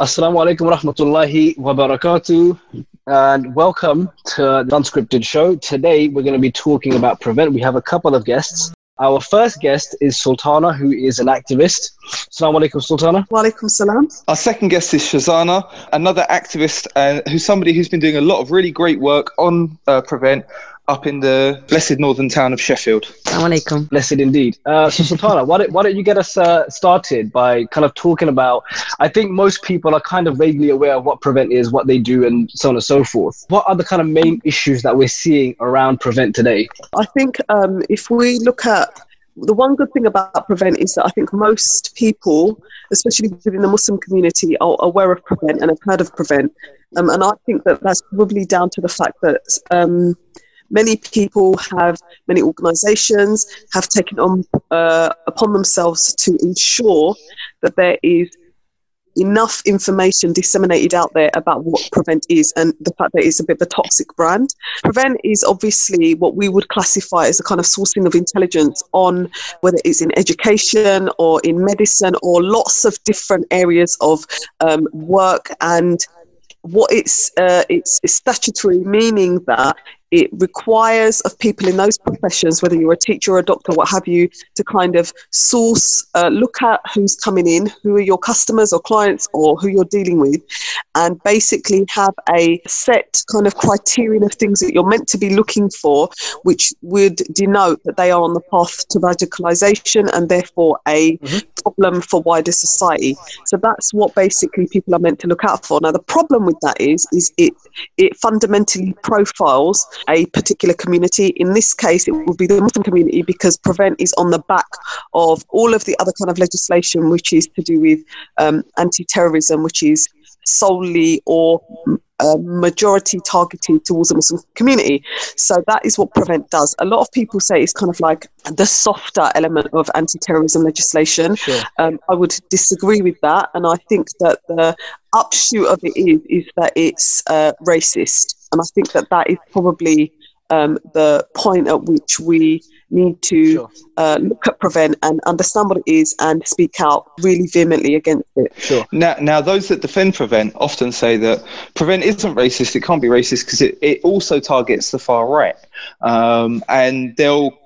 Assalamu alaikum wa rahmatullahi wa barakatuh. And welcome to the Unscripted Show. Today we're going to be talking about Prevent. We have a couple of guests. Our first guest is Sultana, who is an activist. Assalamu alaikum, Sultana. Wa alaikum salam. Our second guest is Shazana, another activist and who's somebody who's been doing a lot of really great work on uh, Prevent up in the blessed northern town of Sheffield. alaikum. Blessed indeed. Uh, so, Sultana, why, don't, why don't you get us uh, started by kind of talking about? I think most people are kind of vaguely aware of what Prevent is, what they do, and so on and so forth. What are the kind of main issues that we're seeing around Prevent today? I think um, if we look at the one good thing about Prevent is that I think most people, especially within the Muslim community, are aware of Prevent and have heard of Prevent. Um, and I think that that's probably down to the fact that um, many people have, many organizations have taken on uh, upon themselves to ensure that there is enough information disseminated out there about what Prevent is and the fact that it's a bit of a toxic brand. Prevent is obviously what we would classify as a kind of sourcing of intelligence on whether it's in education or in medicine or lots of different areas of um, work and what it's, uh, it's statutory meaning that it requires of people in those professions, whether you're a teacher or a doctor, what have you, to kind of source, uh, look at who's coming in, who are your customers or clients or who you're dealing with, and basically have a set kind of criterion of things that you're meant to be looking for, which would denote that they are on the path to radicalization and therefore a mm-hmm. problem for wider society. So that's what basically people are meant to look out for. Now, the problem with that is, is it, it fundamentally profiles a particular community. In this case, it would be the Muslim community because Prevent is on the back of all of the other kind of legislation which is to do with um, anti terrorism, which is solely or uh, majority targeted towards the Muslim community. So that is what Prevent does. A lot of people say it's kind of like the softer element of anti terrorism legislation. Sure. Um, I would disagree with that. And I think that the upshoot of it is, is that it's uh, racist. And I think that that is probably um, the point at which we need to sure. uh, look at prevent and understand what it is and speak out really vehemently against it. Sure. Now, now those that defend prevent often say that prevent isn't racist. It can't be racist because it, it also targets the far right, um, and they'll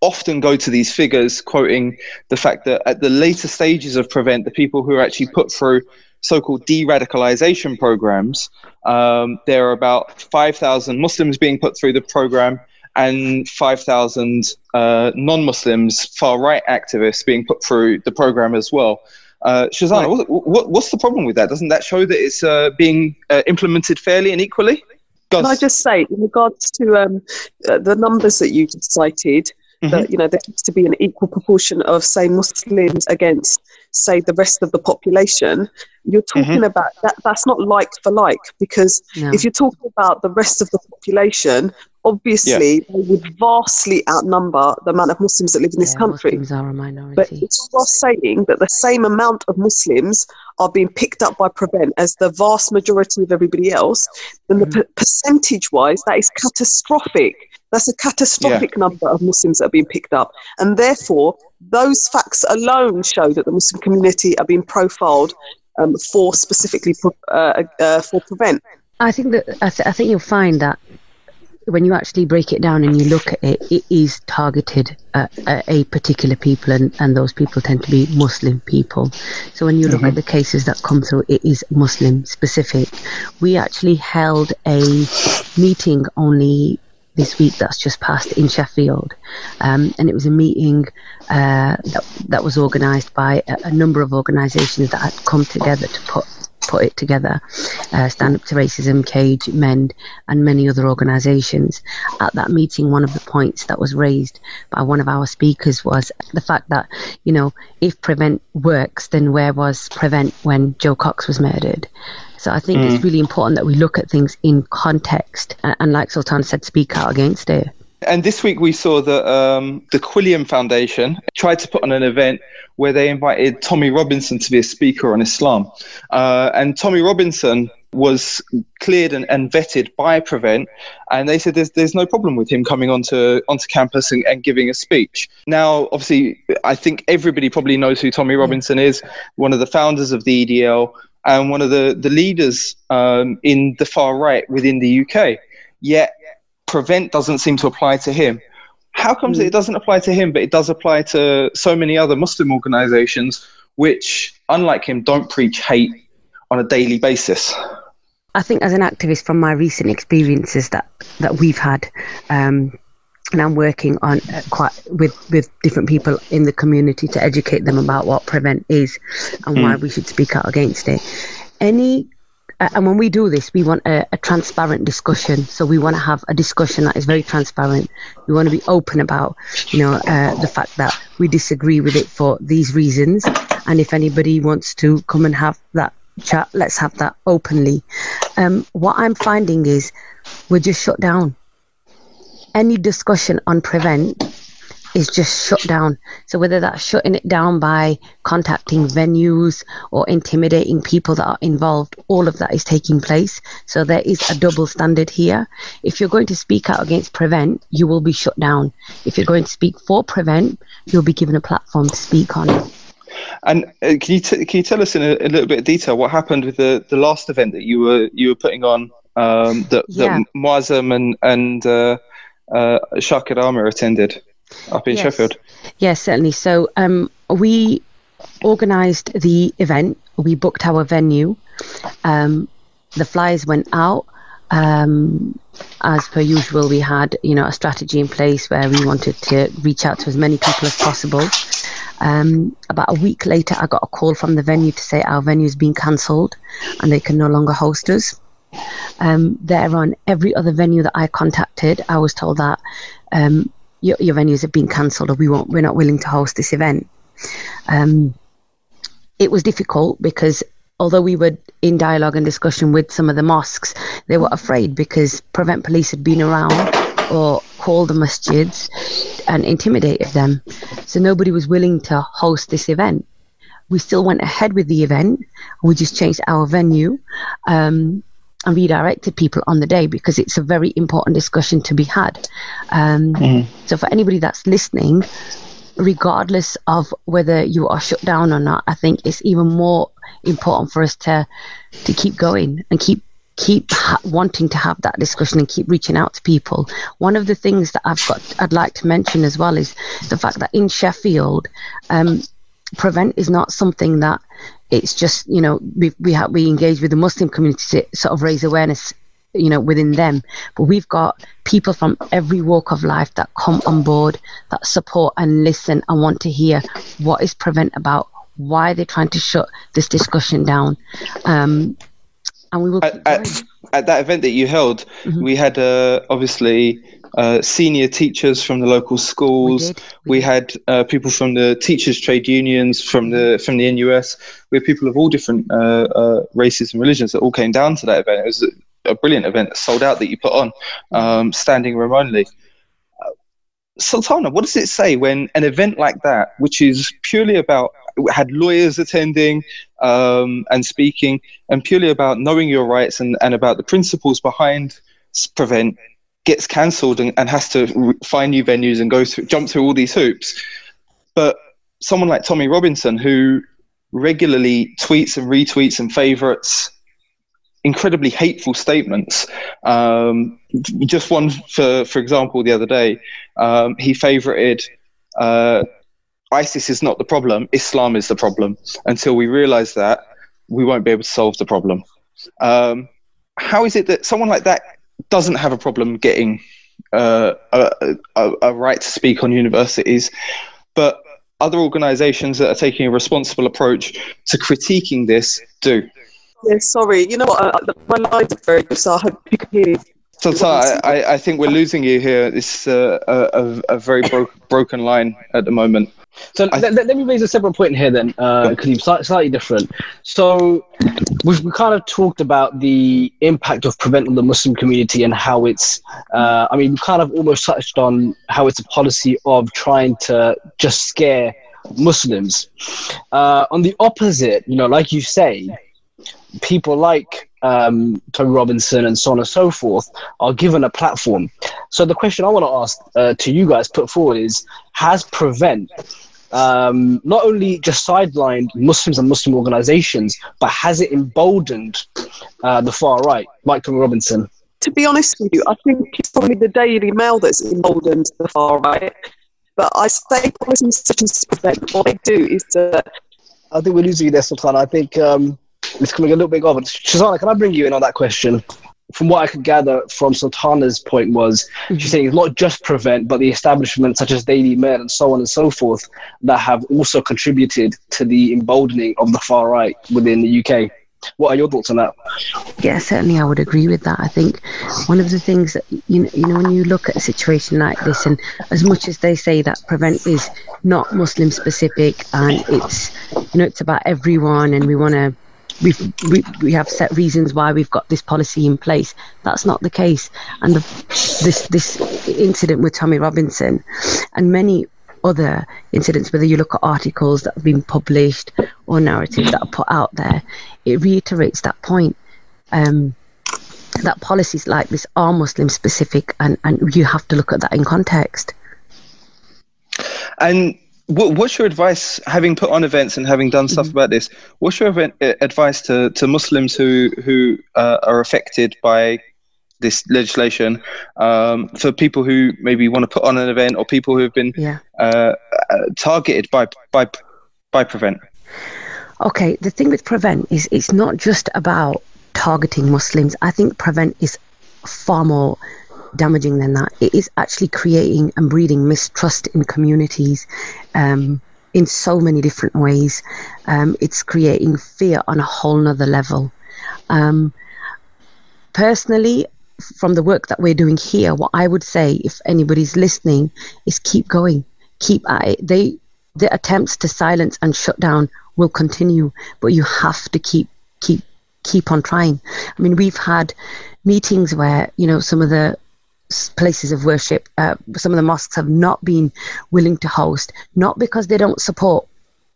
often go to these figures quoting the fact that at the later stages of prevent the people who are actually put through so-called de-radicalization programs. Um, there are about 5,000 Muslims being put through the program and 5,000 uh, non-Muslims, far-right activists being put through the program as well. Uh, Shazana, right. what, what, what's the problem with that? Doesn't that show that it's uh, being uh, implemented fairly and equally? Can I just say, in regards to um, uh, the numbers that you just cited, mm-hmm. that you know there needs to be an equal proportion of, say, Muslims against say the rest of the population you're talking mm-hmm. about that that's not like for like because if you're talking about the rest of the population obviously yeah. they would vastly outnumber the amount of muslims that live in yeah, this country muslims are a minority but it's just saying that the same amount of muslims are being picked up by prevent as the vast majority of everybody else then mm-hmm. the p- percentage wise that is catastrophic that's a catastrophic yeah. number of Muslims that are being picked up. And therefore, those facts alone show that the Muslim community are being profiled um, for specifically uh, uh, for prevent. I think that I, th- I, think you'll find that when you actually break it down and you look at it, it is targeted at, at a particular people, and, and those people tend to be Muslim people. So when you look mm-hmm. at the cases that come through, it is Muslim specific. We actually held a meeting only this week that's just passed in Sheffield, um, and it was a meeting uh, that, that was organised by a, a, number of organisations that had come together to put put it together. Uh, Stand Up to Racism, Cage, Mend, and many other organisations. At that meeting, one of the points that was raised by one of our speakers was the fact that you know if Prevent works, then where was Prevent when Jo Cox was murdered? So I think mm. it's really important that we look at things in context and, and like Sultan said, speak out against it. And this week we saw that um, the Quilliam Foundation tried to put on an event where they invited Tommy Robinson to be a speaker on Islam. Uh, and Tommy Robinson was cleared and, and, vetted by Prevent, and they said there's there's no problem with him coming onto onto campus and, and, giving a speech. Now, obviously, I think everybody probably knows who Tommy Robinson is, one of the founders of the EDL, and one of the, the leaders um, in the far right within the UK. Yet, prevent doesn't seem to apply to him. How comes mm. it doesn't apply to him, but it does apply to so many other Muslim organizations, which, unlike him, don't preach hate on a daily basis? I think, as an activist, from my recent experiences that, that we've had, um, and I'm working on uh, quite with with different people in the community to educate them about what prevent is and mm. why we should speak out against it. Any uh, and when we do this, we want a, a transparent discussion. So we want to have a discussion that is very transparent. We want to be open about, you know, uh, the fact that we disagree with it for these reasons. And if anybody wants to come and have that chat, let's have that openly. Um, what I'm finding is we're just shut down any discussion on prevent is just shut down. So whether that's shutting it down by contacting venues or intimidating people that are involved, all of that is taking place. So there is a double standard here. If you're going to speak out against prevent, you will be shut down. If you're going to speak for prevent, you'll be given a platform to speak on it. And uh, can you t- can you tell us in a, a, little bit of detail what happened with the, the last event that you were you were putting on um, that, yeah. that Moazzam and and uh, uh, Shakir Amir attended up in yes. Sheffield. Yes, certainly. So um, we organised the event. We booked our venue. Um, the flyers went out. Um, as per usual, we had you know a strategy in place where we wanted to reach out to as many people as possible. Um, about a week later, I got a call from the venue to say our venue has been cancelled and they can no longer host us. Um, there on every other venue that I contacted, I was told that um, your, your, venues have been cancelled or we won't, we're not willing to host this event. Um, it was difficult because although we were in dialogue and discussion with some of the mosques, they were afraid because Prevent Police had been around or called the masjids and intimidated them. So nobody was willing to host this event. We still went ahead with the event. We just changed our venue. Um, and redirected people on the day because it's a very important discussion to be had. Um, mm. So, for anybody that's listening, regardless of whether you are shut down or not, I think it's even more important for us to to keep going and keep keep ha- wanting to have that discussion and keep reaching out to people. One of the things that I've got I'd like to mention as well is the fact that in Sheffield, um, prevent is not something that it's just you know we we have we engage with the Muslim community to sort of raise awareness you know within them. But we've got people from every walk of life that come on board that support and listen and want to hear what is prevent about why they're trying to shut this discussion down. Um, and we will at, at, at, that event that you held mm-hmm. we had uh, obviously uh, senior teachers from the local schools. We, we, we had uh, people from the teachers' trade unions, from the from the NUS. We had people of all different uh, uh, races and religions that all came down to that event. It was a, a brilliant event, sold out that you put on, um, standing room only. Uh, Sultana, what does it say when an event like that, which is purely about had lawyers attending um, and speaking, and purely about knowing your rights and, and about the principles behind prevent gets cancelled and, and, has to re- find new venues and go through, jump through all these hoops. But someone like Tommy Robinson, who regularly tweets and retweets and favorites incredibly hateful statements. Um, just one, for for example, the other day, um, he favorited. Uh, ISIS is not the problem. Islam is the problem. Until we realize that, we won't be able to solve the problem. Um, how is it that someone like that doesn't have a problem getting uh, a, a, a, right to speak on universities, but other organisations that are taking a responsible approach to critiquing this do. Yeah, sorry. You know what? Uh, my lines very good, so I hope you can hear. So, so I, I think we're losing you here. It's uh, a, a, very bro- broken line at the moment. So I, let, let, me raise a separate point here then, because uh, it's slightly different. So we've we kind of talked about the impact of Prevent on the Muslim community and how it's, uh, I mean, we kind of almost touched on how it's a policy of trying to just scare Muslims. Uh, on the opposite, you know, like you say, people like um, Robinson and so on and so forth are given a platform. So the question I want to ask uh, to you guys put forward is: Has Prevent um, not only just sidelined Muslims and Muslim organizations, but has it emboldened uh, the far right, like Robinson? To be honest with you, I think it's probably the Daily Mail that's emboldened the far right. But I say policies such as prevent, what they do is that. I think we're losing you there, Sultan. I think um, it's coming a little bit over. Shazana, can I bring you in on that question? From what I could gather from Sultana's point was, mm-hmm. she's saying it's not just prevent, but the establishment such as Daily Mail and so on and so forth that have also contributed to the emboldening of the far right within the UK. What are your thoughts on that? Yeah, certainly I would agree with that. I think one of the things that, you know, you know, when you look at a situation like this, and as much as they say that Prevent is not Muslim specific and it's, you know, it's about everyone and we want to we we, we have set reasons why we've got this policy in place. That's not the case. And the, this this incident with Tommy Robinson and many other incidents, whether you look at articles that have been published or narratives that are put out there, it reiterates that point. Um, that policies like this are Muslim specific, and, and you have to look at that in context. And what's your advice, having put on events and having done stuff mm-hmm. about this? What's your event, uh, advice to, to Muslims who who uh, are affected by this legislation um, for people who maybe want to put on an event or people who have been yeah. uh, uh, targeted by by by prevent okay the thing with prevent is it's not just about targeting muslims i think prevent is far more damaging than that it is actually creating and breeding mistrust in communities um, in so many different ways um, it's creating fear on a whole nother level um, personally from the work that we're doing here, what I would say, if anybody's listening, is keep going, keep at it. They, the attempts to silence and shut down will continue, but you have to keep, keep, keep on trying. I mean, we've had meetings where you know some of the places of worship, uh, some of the mosques have not been willing to host, not because they don't support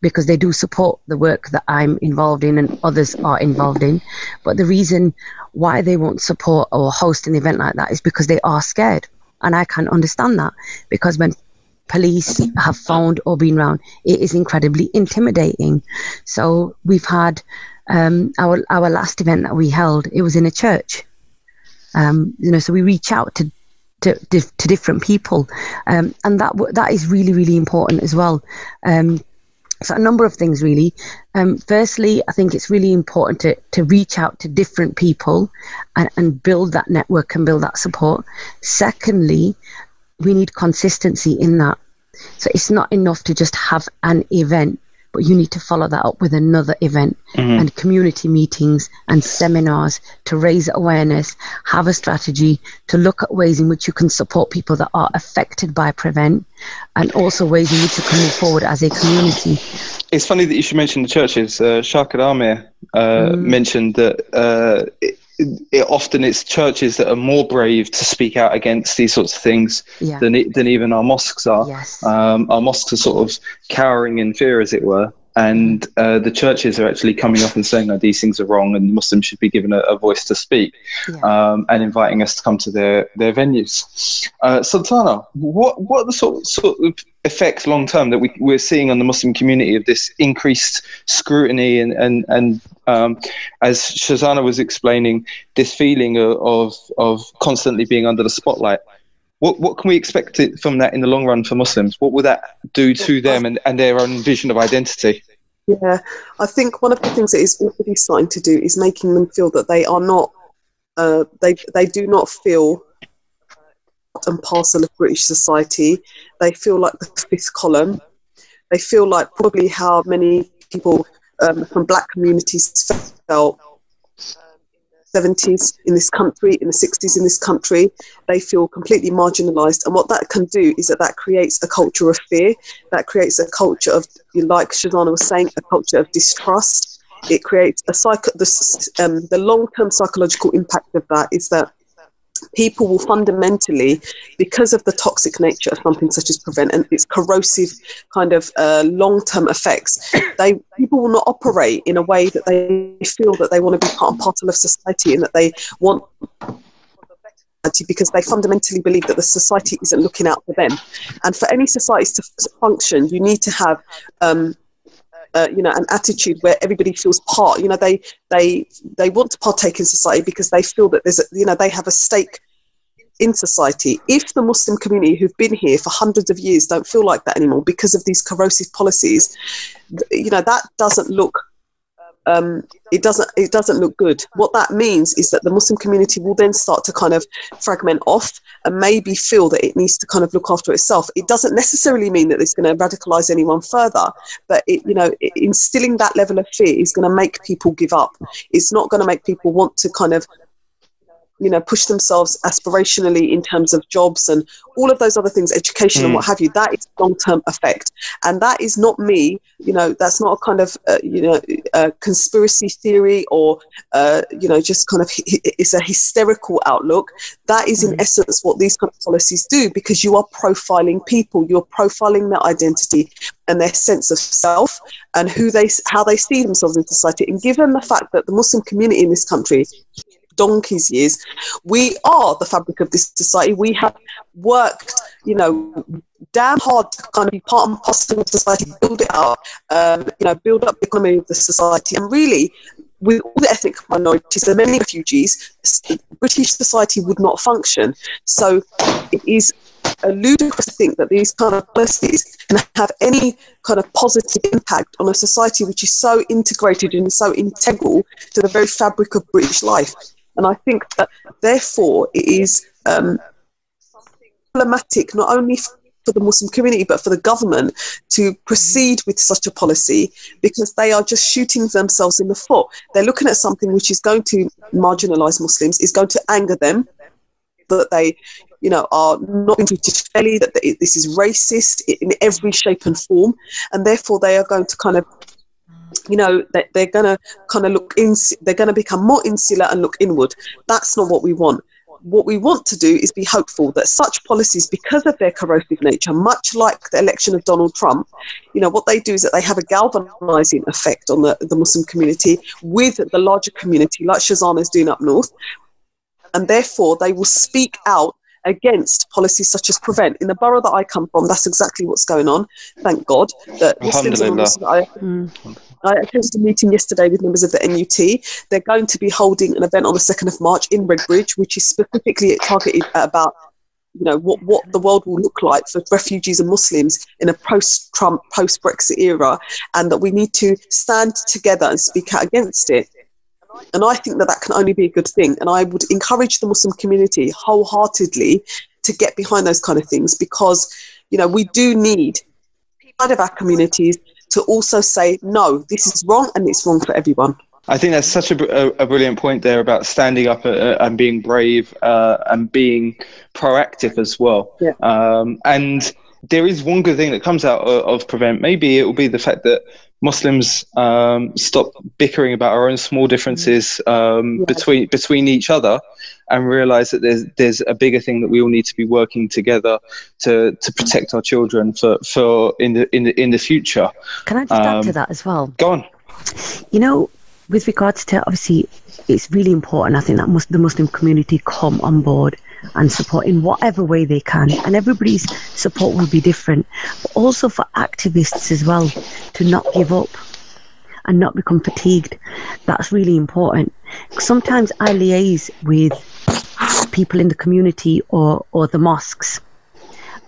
because they do support the work that I'm involved in and others are involved in. But the reason why they won't support or host an event like that is because they are scared. And I can understand that because when police have found or been around, it is incredibly intimidating. So we've had um, our our last event that we held. It was in a church. Um, you know, so we reach out to to, to, different people, um, and that that is really really important as well. Um, so a number of things really. Um, firstly, I think it's really important to, to reach out to different people and, and build that network and build that support. Secondly, we need consistency in that. So it's not enough to just have an event but you need to follow that up with another event mm-hmm. and community meetings and seminars to raise awareness, have a strategy to look at ways in which you can support people that are affected by Prevent and also ways in which you can move forward as a community. It's funny that you should mention the churches. Uh, Shakir Amir uh, mm. mentioned that uh, it, it, often it's churches that are more brave to speak out against these sorts of things yeah. than than even our mosques are. Yes. Um, our mosques are sort of cowering in fear, as it were, and uh, the churches are actually coming up and saying that these things are wrong and Muslims should be given a, a voice to speak, yeah. um, and inviting us to come to their their venues. Uh, Sultana, what what are the sort sort of effects long term that we, we're seeing on the Muslim community of this increased scrutiny and and and um, as Shazana was explaining, this feeling of, of, constantly being under the spotlight. What what can we expect from that in the long run for Muslims? What will that do to them and, and their own vision of identity? Yeah, I think one of the things that is already starting to do is making them feel that they are not, uh, they they do not feel and parcel of British society. They feel like the fifth column. They feel like probably how many people um, from black communities felt um, in the 70s in this country, in the 60s in this country. They feel completely marginalized. And what that can do is that that creates a culture of fear, that creates a culture of, like Shazana was saying, a culture of distrust. It creates a psycho, the, um, the long term psychological impact of that is that people will fundamentally, because of the toxic nature of something such as prevent and its corrosive kind of uh, long-term effects, they people will not operate in a way that they feel that they want to be part and parcel of society and that they want because they fundamentally believe that the society isn't looking out for them. And for any society to function, you need to have um, uh, you know an attitude where everybody feels part you know they they they want to partake in society because they feel that there's a, you know they have a stake in society. If the muslim community who've been here for hundreds of years don't feel like that anymore because of these corrosive policies you know that doesn't look um, it doesn't it doesn't look good. What that means is that the Muslim community will then start to kind of fragment off and maybe feel that it needs to kind of look after itself. It doesn't necessarily mean that it's going to radicalize anyone further, but it, you know, instilling that level of fear is going to make people give up. It's not going to make people want to kind of you know push themselves aspirationally in terms of jobs and all of those other things education mm. and what have you that is long-term effect and that is not me you know that's not a kind of uh, you know a conspiracy theory or uh, you know just kind of it's a hysterical outlook that is in mm. essence what these kind of policies do because you are profiling people you're profiling their identity and their sense of self and who they how they see themselves in society and given the fact that the muslim community in this country donkey's years. We are the fabric of this society. We have worked, you know, damn hard to kind of be part and parcel of society, build it up, um, you know, build up the economy of the society. And really, with all the ethnic minorities and many refugees, British society would not function. So it is a ludicrous to think that these kind of policies can have any kind of positive impact on a society which is so integrated and so integral to the very fabric of British life. And I think that therefore it is um, problematic not only for the Muslim community but for the government to proceed with such a policy because they are just shooting themselves in the foot. They're looking at something which is going to marginalize Muslims, is going to anger them, that they you know, are not being treated fairly, that this is racist in every shape and form, and therefore they are going to kind of you know that they're going to kind of look in they're going to become more insular and look inward. That's not what we want. What we want to do is be hopeful that such policies because of their corrosive nature much like the election of donald trump you know what they do is that they have a galvanizing effect on the, the muslim community with the larger community like shazana is doing up north. And therefore they will speak out against policies such as prevent. In the borough that I come from, that's exactly what's going on. Thank God that Muslims and Muslims, I, mm. I attended a meeting yesterday with members of the NUT. They're going to be holding an event on the 2nd of March in Redbridge, which is specifically targeted at about you know what, what the world will look like for refugees and Muslims in a post-Trump, post-Brexit era, and that we need to stand together and speak out against it. And I think that that can only be a good thing. And I would encourage the Muslim community wholeheartedly to get behind those kind of things because, you know, we do need part of our communities to also say, no, this is wrong and it's wrong for everyone. I think that's such a, a, a brilliant point there about standing up uh, and being brave uh, and being proactive as well. Yeah. Um, and there is one good thing that comes out of, of Prevent. Maybe it will be the fact that Muslims um, stop bickering about our own small differences um, yeah. between between each other, and realize that there's there's a bigger thing that we all need to be working together to to protect our children for for in the in the in the future. Can I just um, add to um, that as well? Go on. You know, with regards to obviously, it's really important. I think that must, the Muslim community come on board and support in whatever way they can. And everybody's support will be different. But also for activists as well to not give up and not become fatigued. That's really important. Sometimes I liaise with people in the community or, or the mosques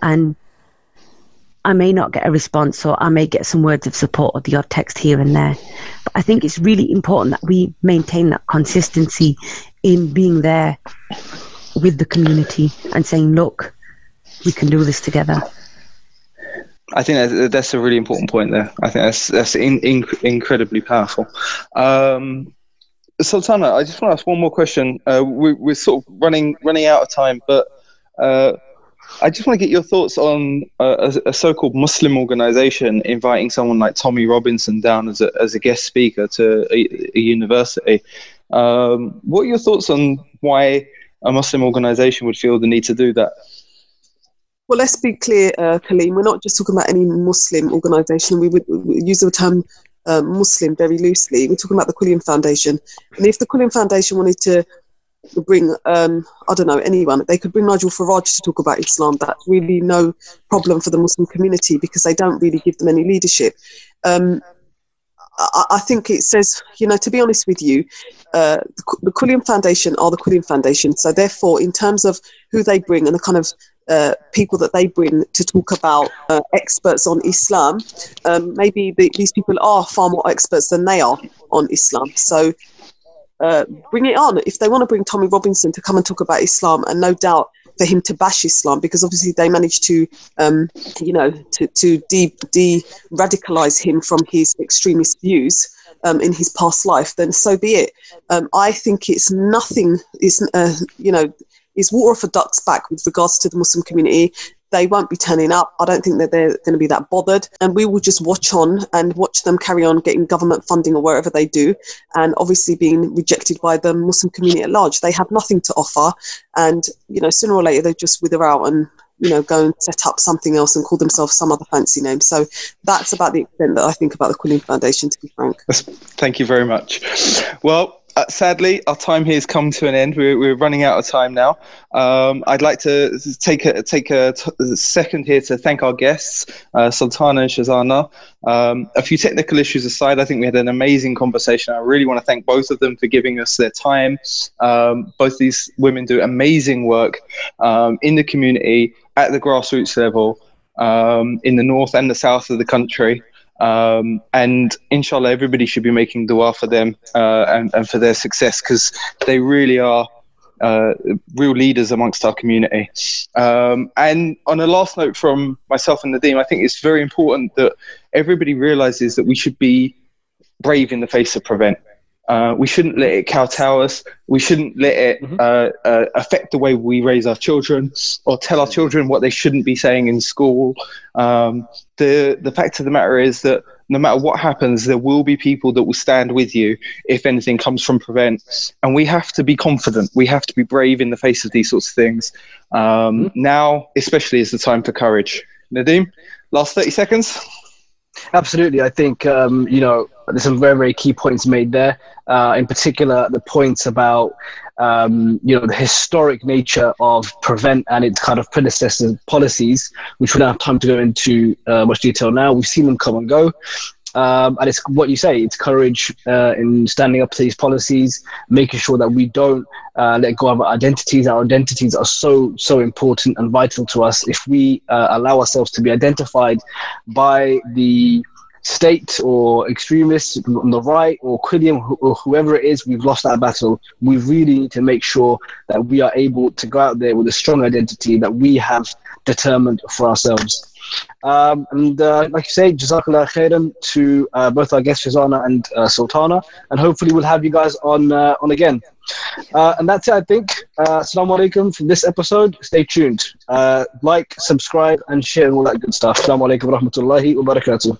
and I may not get a response or I may get some words of support or the odd text here and there. But I think it's really important that we maintain that consistency in being there with the community and saying, look, we can do this together. I think that's, a really important point there. I think that's that's in, in, incredibly powerful. Um, Sultana, I just want to ask one more question. Uh, we, are sort of running running out of time, but uh, I just want to get your thoughts on a, a, so-called Muslim organization inviting someone like Tommy Robinson down as a as a guest speaker to a, a university. Um, what are your thoughts on why a Muslim organization would feel the need to do that. Well, let's be clear, uh, Kaleem. We're not just talking about any Muslim organization. We would use the term uh, Muslim very loosely. We're talking about the Quilliam Foundation. And if the Quilliam Foundation wanted to bring um, I don't know anyone. They could bring Nigel Farage to talk about Islam. That's really no problem for the Muslim community because they don't really give them any leadership. Um, I, think it says, you know, to be honest with you, uh, the, the Quilliam Foundation are the Quilliam Foundation. So therefore, in terms of who they bring and the kind of uh, people that they bring to talk about uh, experts on Islam, um, maybe the, these people are far more experts than they are on Islam. So uh, bring it on. If they want to bring Tommy Robinson to come and talk about Islam, and no doubt for him to bash Islam, because obviously they managed to, um, you know, to, to de, radicalize him from his extremist views. Um, in his past life, then so be it. Um, I think it's nothing. Is uh, you know, is water off a duck's back with regards to the Muslim community they won't be turning up. I don't think that they're going to be that bothered. And we will just watch on and watch them carry on getting government funding or wherever they do. And obviously being rejected by the Muslim community at large. They have nothing to offer. And, you know, sooner or later they just wither out and, you know, go and set up something else and call themselves some other fancy name. So that's about the extent that I think about the Quilliam Foundation, to be frank. Thank you very much. Well, uh, sadly, our time here has come to an end. We're, we're running out of time now. Um, I'd like to take a take a, t- a second here to thank our guests, uh, Sultana and Shazana. Um, a few technical issues aside, I think we had an amazing conversation. I really want to thank both of them for giving us their time. Um, both these women do amazing work um, in the community at the grassroots level um, in the north and the south of the country. Um, and inshallah, everybody should be making dua for them uh, and, and for their success because they really are uh, real leaders amongst our community. Um, and on a last note from myself and Nadim, I think it's very important that everybody realizes that we should be brave in the face of prevent. Uh, we shouldn't let it kowtow us. We shouldn't let it mm-hmm. uh, uh, affect the way we raise our children or tell our children what they shouldn't be saying in school. Um, the the fact of the matter is that no matter what happens, there will be people that will stand with you if anything comes from prevent. And we have to be confident. We have to be brave in the face of these sorts of things. Um, mm-hmm. Now, especially, is the time for courage. Nadim, last thirty seconds. Absolutely, I think um, you know there's some very very key points made there. Uh, in particular, the points about um, you know the historic nature of Prevent and its kind of predecessor policies, which we don't have time to go into uh, much detail now. We've seen them come and go. Um, and it's what you say. It's courage uh, in standing up to these policies, making sure that we don't uh, let go of our identities. Our identities are so so important and vital to us. If we uh, allow ourselves to be identified by the state or extremists on the right or Quilliam or whoever it is, we've lost that battle. We really need to make sure that we are able to go out there with a strong identity that we have determined for ourselves. Um, and uh, like you say, Jazakallah khairan to uh, both our guests, Shazana and uh, Sultana. And hopefully we'll have you guys on uh, on again. Uh, and that's it, I think. Uh, Assalamu alaikum from this episode. Stay tuned. Uh, like, subscribe, and share all that good stuff. Assalamu alaikum wa rahmatullahi wa barakatuh.